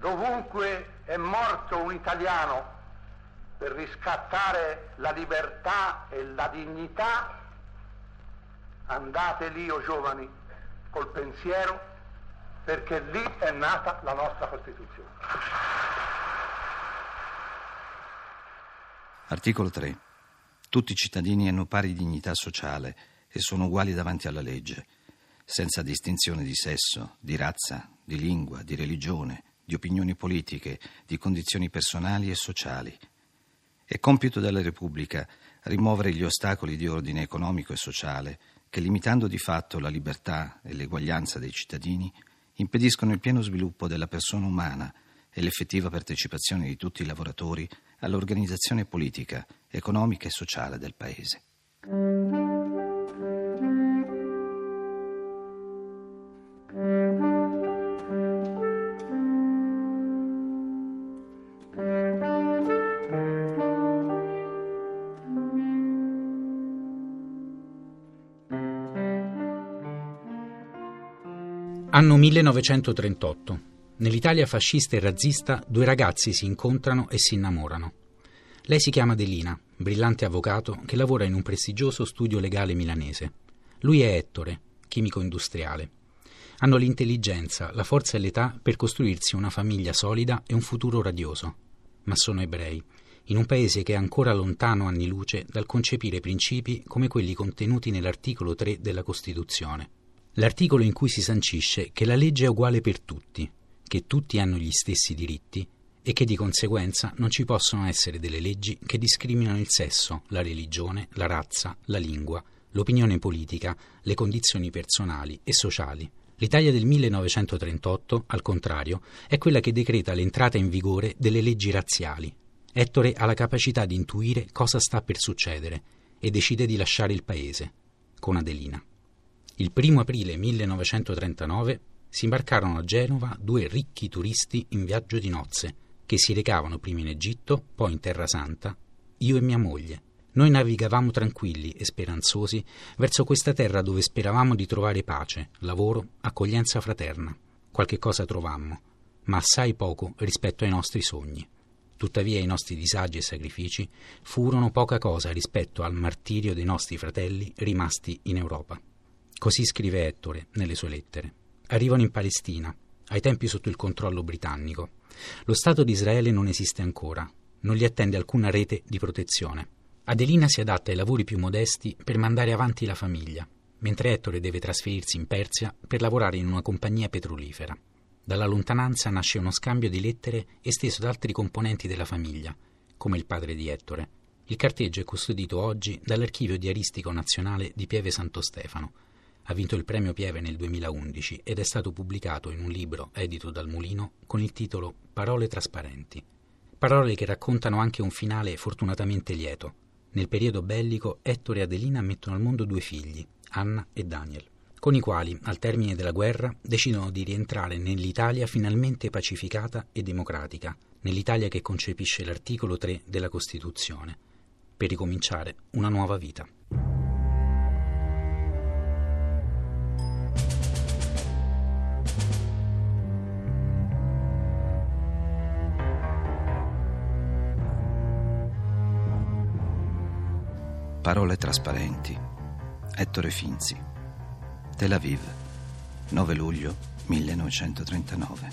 dovunque è morto un italiano per riscattare la libertà e la dignità, andate lì, o oh giovani, col pensiero, perché lì è nata la nostra Costituzione. Articolo 3. Tutti i cittadini hanno pari dignità sociale e sono uguali davanti alla legge, senza distinzione di sesso, di razza, di lingua, di religione, di opinioni politiche, di condizioni personali e sociali è compito della Repubblica rimuovere gli ostacoli di ordine economico e sociale che, limitando di fatto la libertà e l'eguaglianza dei cittadini, impediscono il pieno sviluppo della persona umana e l'effettiva partecipazione di tutti i lavoratori all'organizzazione politica, economica e sociale del Paese. Anno 1938. Nell'Italia fascista e razzista due ragazzi si incontrano e si innamorano. Lei si chiama Delina, brillante avvocato che lavora in un prestigioso studio legale milanese. Lui è Ettore, chimico industriale. Hanno l'intelligenza, la forza e l'età per costruirsi una famiglia solida e un futuro radioso. Ma sono ebrei, in un paese che è ancora lontano anni luce dal concepire principi come quelli contenuti nell'articolo 3 della Costituzione l'articolo in cui si sancisce che la legge è uguale per tutti, che tutti hanno gli stessi diritti e che di conseguenza non ci possono essere delle leggi che discriminano il sesso, la religione, la razza, la lingua, l'opinione politica, le condizioni personali e sociali. L'Italia del 1938, al contrario, è quella che decreta l'entrata in vigore delle leggi razziali. Ettore ha la capacità di intuire cosa sta per succedere e decide di lasciare il paese, con Adelina. Il primo aprile 1939 si imbarcarono a Genova due ricchi turisti in viaggio di nozze, che si recavano prima in Egitto, poi in Terra Santa, io e mia moglie. Noi navigavamo tranquilli e speranzosi verso questa terra dove speravamo di trovare pace, lavoro, accoglienza fraterna. Qualche cosa trovammo, ma assai poco rispetto ai nostri sogni. Tuttavia i nostri disagi e sacrifici furono poca cosa rispetto al martirio dei nostri fratelli rimasti in Europa. Così scrive Ettore nelle sue lettere. Arrivano in Palestina, ai tempi sotto il controllo britannico. Lo Stato di Israele non esiste ancora, non gli attende alcuna rete di protezione. Adelina si adatta ai lavori più modesti per mandare avanti la famiglia, mentre Ettore deve trasferirsi in Persia per lavorare in una compagnia petrolifera. Dalla lontananza nasce uno scambio di lettere esteso da altri componenti della famiglia, come il padre di Ettore. Il carteggio è custodito oggi dall'Archivio Diaristico Nazionale di Pieve Santo Stefano, ha vinto il premio Pieve nel 2011 ed è stato pubblicato in un libro edito dal Mulino con il titolo Parole trasparenti. Parole che raccontano anche un finale fortunatamente lieto. Nel periodo bellico Ettore e Adelina mettono al mondo due figli, Anna e Daniel, con i quali, al termine della guerra, decidono di rientrare nell'Italia finalmente pacificata e democratica, nell'Italia che concepisce l'articolo 3 della Costituzione, per ricominciare una nuova vita. Parole trasparenti. Ettore Finzi. Tel Aviv, 9 luglio 1939.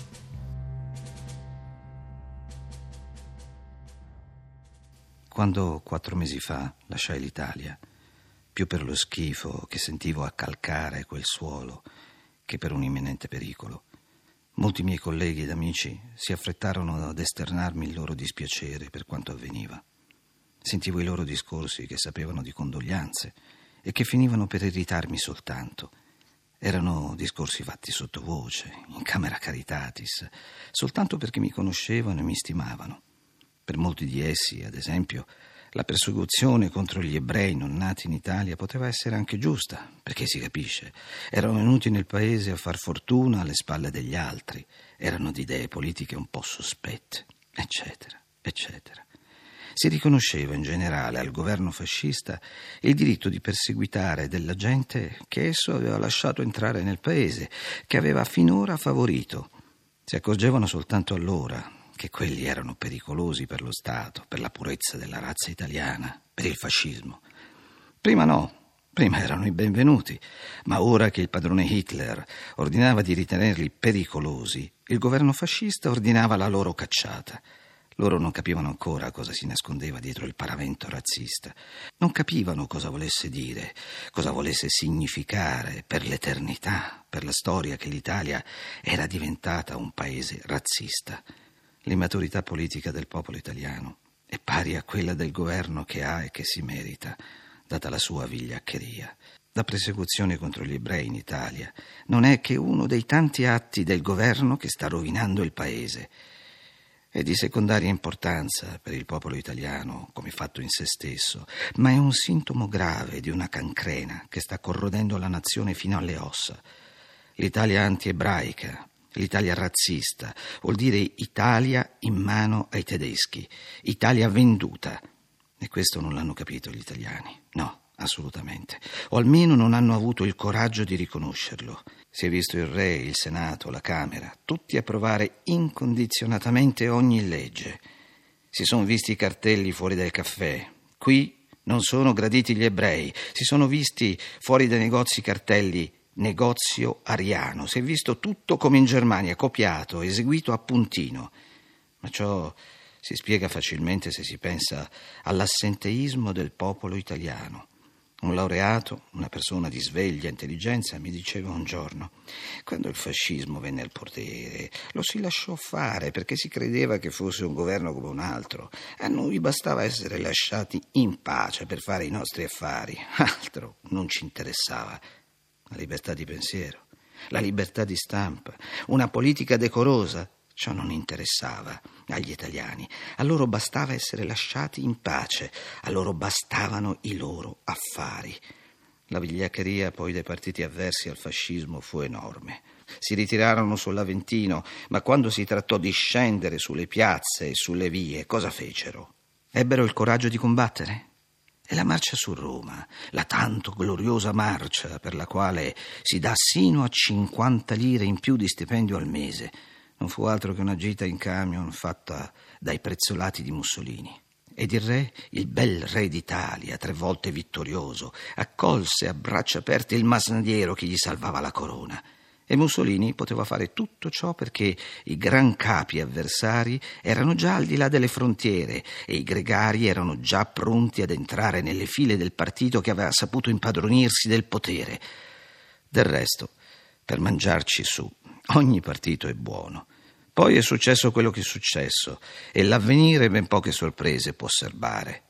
Quando quattro mesi fa lasciai l'Italia, più per lo schifo che sentivo a calcare quel suolo che per un imminente pericolo, molti miei colleghi ed amici si affrettarono ad esternarmi il loro dispiacere per quanto avveniva. Sentivo i loro discorsi che sapevano di condoglianze e che finivano per irritarmi soltanto. Erano discorsi fatti sottovoce, in camera caritatis, soltanto perché mi conoscevano e mi stimavano. Per molti di essi, ad esempio, la persecuzione contro gli ebrei non nati in Italia poteva essere anche giusta, perché si capisce, erano venuti nel paese a far fortuna alle spalle degli altri, erano di idee politiche un po' sospette, eccetera, eccetera si riconosceva in generale al governo fascista il diritto di perseguitare della gente che esso aveva lasciato entrare nel paese, che aveva finora favorito. Si accorgevano soltanto allora che quelli erano pericolosi per lo Stato, per la purezza della razza italiana, per il fascismo. Prima no, Prima erano i benvenuti, ma ora che il padrone Hitler ordinava di ritenerli pericolosi, il governo fascista ordinava la loro cacciata. Loro non capivano ancora cosa si nascondeva dietro il paravento razzista. Non capivano cosa volesse dire, cosa volesse significare per l'eternità, per la storia che l'Italia era diventata un paese razzista. L'immaturità politica del popolo italiano è pari a quella del governo che ha e che si merita data la sua vigliaccheria. La persecuzione contro gli ebrei in Italia non è che uno dei tanti atti del governo che sta rovinando il paese. È di secondaria importanza per il popolo italiano come fatto in se stesso, ma è un sintomo grave di una cancrena che sta corrodendo la nazione fino alle ossa. L'Italia anti-ebraica, l'Italia razzista, vuol dire Italia in mano ai tedeschi, Italia venduta. E questo non l'hanno capito gli italiani. No, assolutamente. O almeno non hanno avuto il coraggio di riconoscerlo. Si è visto il re, il Senato, la Camera, tutti approvare incondizionatamente ogni legge. Si sono visti i cartelli fuori dal caffè. Qui non sono graditi gli ebrei. Si sono visti fuori dai negozi cartelli negozio ariano. Si è visto tutto come in Germania, copiato, eseguito a puntino. Ma ciò si spiega facilmente se si pensa all'assenteismo del popolo italiano. Un laureato, una persona di sveglia intelligenza, mi diceva un giorno, quando il fascismo venne al potere, lo si lasciò fare perché si credeva che fosse un governo come un altro. A noi bastava essere lasciati in pace per fare i nostri affari. Altro non ci interessava. La libertà di pensiero, la libertà di stampa, una politica decorosa, Ciò non interessava agli italiani. A loro bastava essere lasciati in pace, a loro bastavano i loro affari. La vigliaccheria poi dei partiti avversi al fascismo fu enorme. Si ritirarono sull'Aventino, ma quando si trattò di scendere sulle piazze e sulle vie, cosa fecero? Ebbero il coraggio di combattere? E la marcia su Roma, la tanto gloriosa marcia per la quale si dà sino a 50 lire in più di stipendio al mese, non fu altro che una gita in camion fatta dai prezzolati di Mussolini. Ed il re, il bel re d'Italia, tre volte vittorioso, accolse a braccia aperte il masnadiero che gli salvava la corona. E Mussolini poteva fare tutto ciò perché i gran capi avversari erano già al di là delle frontiere e i gregari erano già pronti ad entrare nelle file del partito che aveva saputo impadronirsi del potere. Del resto, per mangiarci su, ogni partito è buono. Poi è successo quello che è successo e l'avvenire ben poche sorprese può serbare.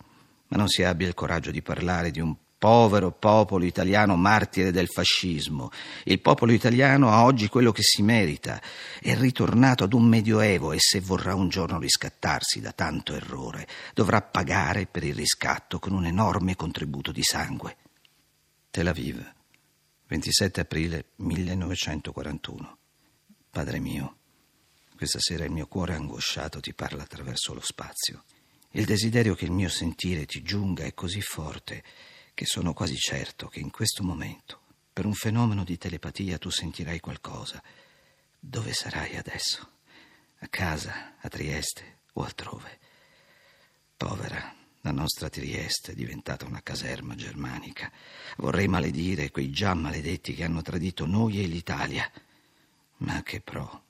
Ma non si abbia il coraggio di parlare di un povero popolo italiano martire del fascismo. Il popolo italiano ha oggi quello che si merita. È ritornato ad un medioevo e se vorrà un giorno riscattarsi da tanto errore, dovrà pagare per il riscatto con un enorme contributo di sangue. Tel Aviv, 27 aprile 1941. Padre mio, questa sera il mio cuore angosciato ti parla attraverso lo spazio. Il desiderio che il mio sentire ti giunga è così forte che sono quasi certo che in questo momento, per un fenomeno di telepatia, tu sentirai qualcosa. Dove sarai adesso? A casa, a Trieste o altrove? Povera, la nostra Trieste è diventata una caserma germanica. Vorrei maledire quei già maledetti che hanno tradito noi e l'Italia. Ma che pro?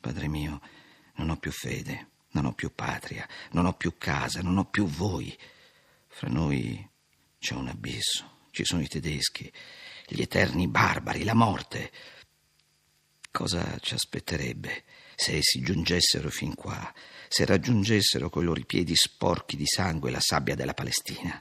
Padre mio, non ho più fede, non ho più patria, non ho più casa, non ho più voi. Fra noi c'è un abisso, ci sono i tedeschi, gli eterni barbari, la morte. Cosa ci aspetterebbe se essi giungessero fin qua, se raggiungessero coi loro piedi sporchi di sangue la sabbia della Palestina?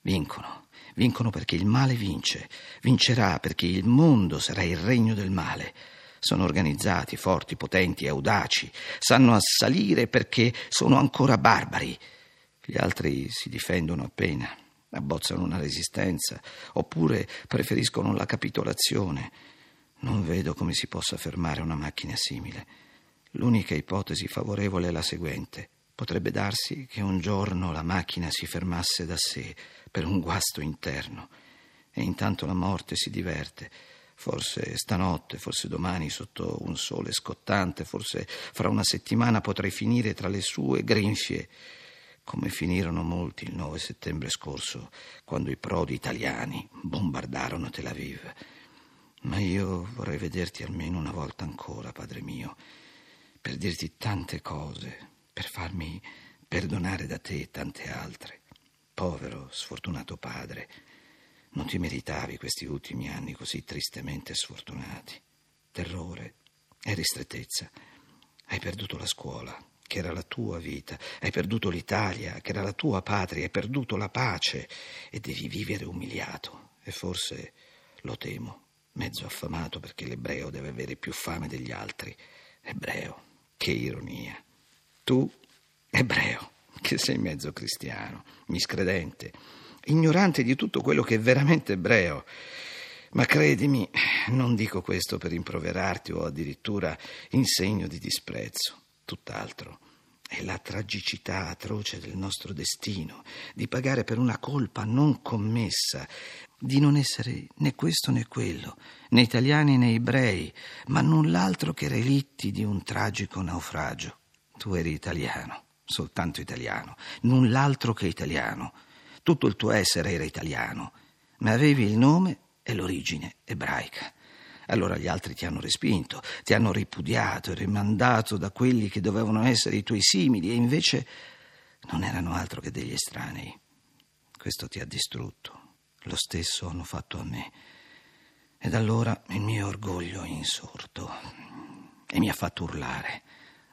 Vincono, vincono perché il male vince, vincerà perché il mondo sarà il regno del male. Sono organizzati, forti, potenti, audaci, sanno assalire perché sono ancora barbari. Gli altri si difendono appena, abbozzano una resistenza, oppure preferiscono la capitolazione. Non vedo come si possa fermare una macchina simile. L'unica ipotesi favorevole è la seguente. Potrebbe darsi che un giorno la macchina si fermasse da sé per un guasto interno e intanto la morte si diverte Forse stanotte, forse domani sotto un sole scottante, forse fra una settimana potrei finire tra le sue grinfie, come finirono molti il 9 settembre scorso, quando i prodi italiani bombardarono Tel Aviv. Ma io vorrei vederti almeno una volta ancora, padre mio, per dirti tante cose, per farmi perdonare da te tante altre. Povero, sfortunato padre, non ti meritavi questi ultimi anni così tristemente sfortunati. Terrore e ristrettezza. Hai perduto la scuola, che era la tua vita, hai perduto l'Italia, che era la tua patria, hai perduto la pace e devi vivere umiliato. E forse, lo temo, mezzo affamato perché l'ebreo deve avere più fame degli altri. Ebreo, che ironia. Tu, ebreo, che sei mezzo cristiano, miscredente ignorante di tutto quello che è veramente ebreo. Ma credimi, non dico questo per rimproverarti o addirittura in segno di disprezzo, tutt'altro. È la tragicità atroce del nostro destino, di pagare per una colpa non commessa, di non essere né questo né quello, né italiani né ebrei, ma null'altro che relitti di un tragico naufragio. Tu eri italiano, soltanto italiano, null'altro che italiano tutto il tuo essere era italiano, ma avevi il nome e l'origine ebraica. Allora gli altri ti hanno respinto, ti hanno ripudiato e rimandato da quelli che dovevano essere i tuoi simili e invece non erano altro che degli estranei. Questo ti ha distrutto. Lo stesso hanno fatto a me. Ed allora il mio orgoglio è insorto e mi ha fatto urlare.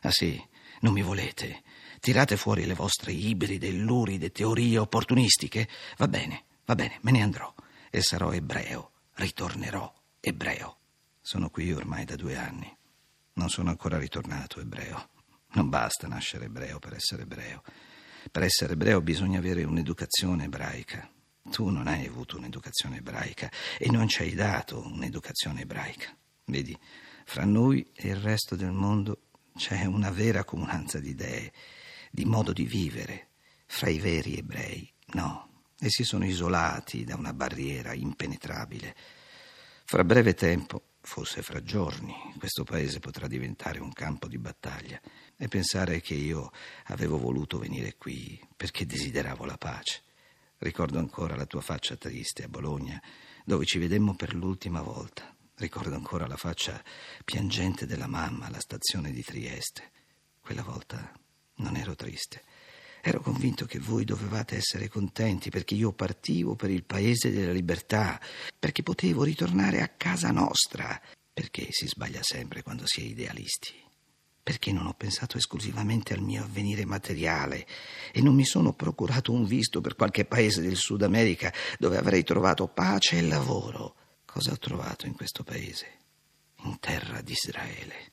Ah sì, non mi volete. Tirate fuori le vostre ibride, luride teorie opportunistiche. Va bene, va bene, me ne andrò e sarò ebreo. Ritornerò ebreo. Sono qui ormai da due anni. Non sono ancora ritornato ebreo. Non basta nascere ebreo per essere ebreo. Per essere ebreo bisogna avere un'educazione ebraica. Tu non hai avuto un'educazione ebraica e non ci hai dato un'educazione ebraica. Vedi, fra noi e il resto del mondo c'è una vera comunanza di idee di modo di vivere fra i veri ebrei. No, essi sono isolati da una barriera impenetrabile. Fra breve tempo, forse fra giorni, questo paese potrà diventare un campo di battaglia. E pensare che io avevo voluto venire qui perché desideravo la pace. Ricordo ancora la tua faccia triste a Bologna, dove ci vedemmo per l'ultima volta. Ricordo ancora la faccia piangente della mamma alla stazione di Trieste. Quella volta non ero triste. Ero convinto che voi dovevate essere contenti perché io partivo per il paese della libertà, perché potevo ritornare a casa nostra. Perché si sbaglia sempre quando si è idealisti? Perché non ho pensato esclusivamente al mio avvenire materiale e non mi sono procurato un visto per qualche paese del Sud America dove avrei trovato pace e lavoro. Cosa ho trovato in questo paese? In terra di Israele.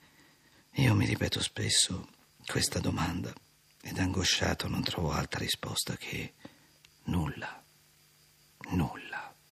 Io mi ripeto spesso questa domanda ed angosciato non trovo altra risposta che nulla, nulla.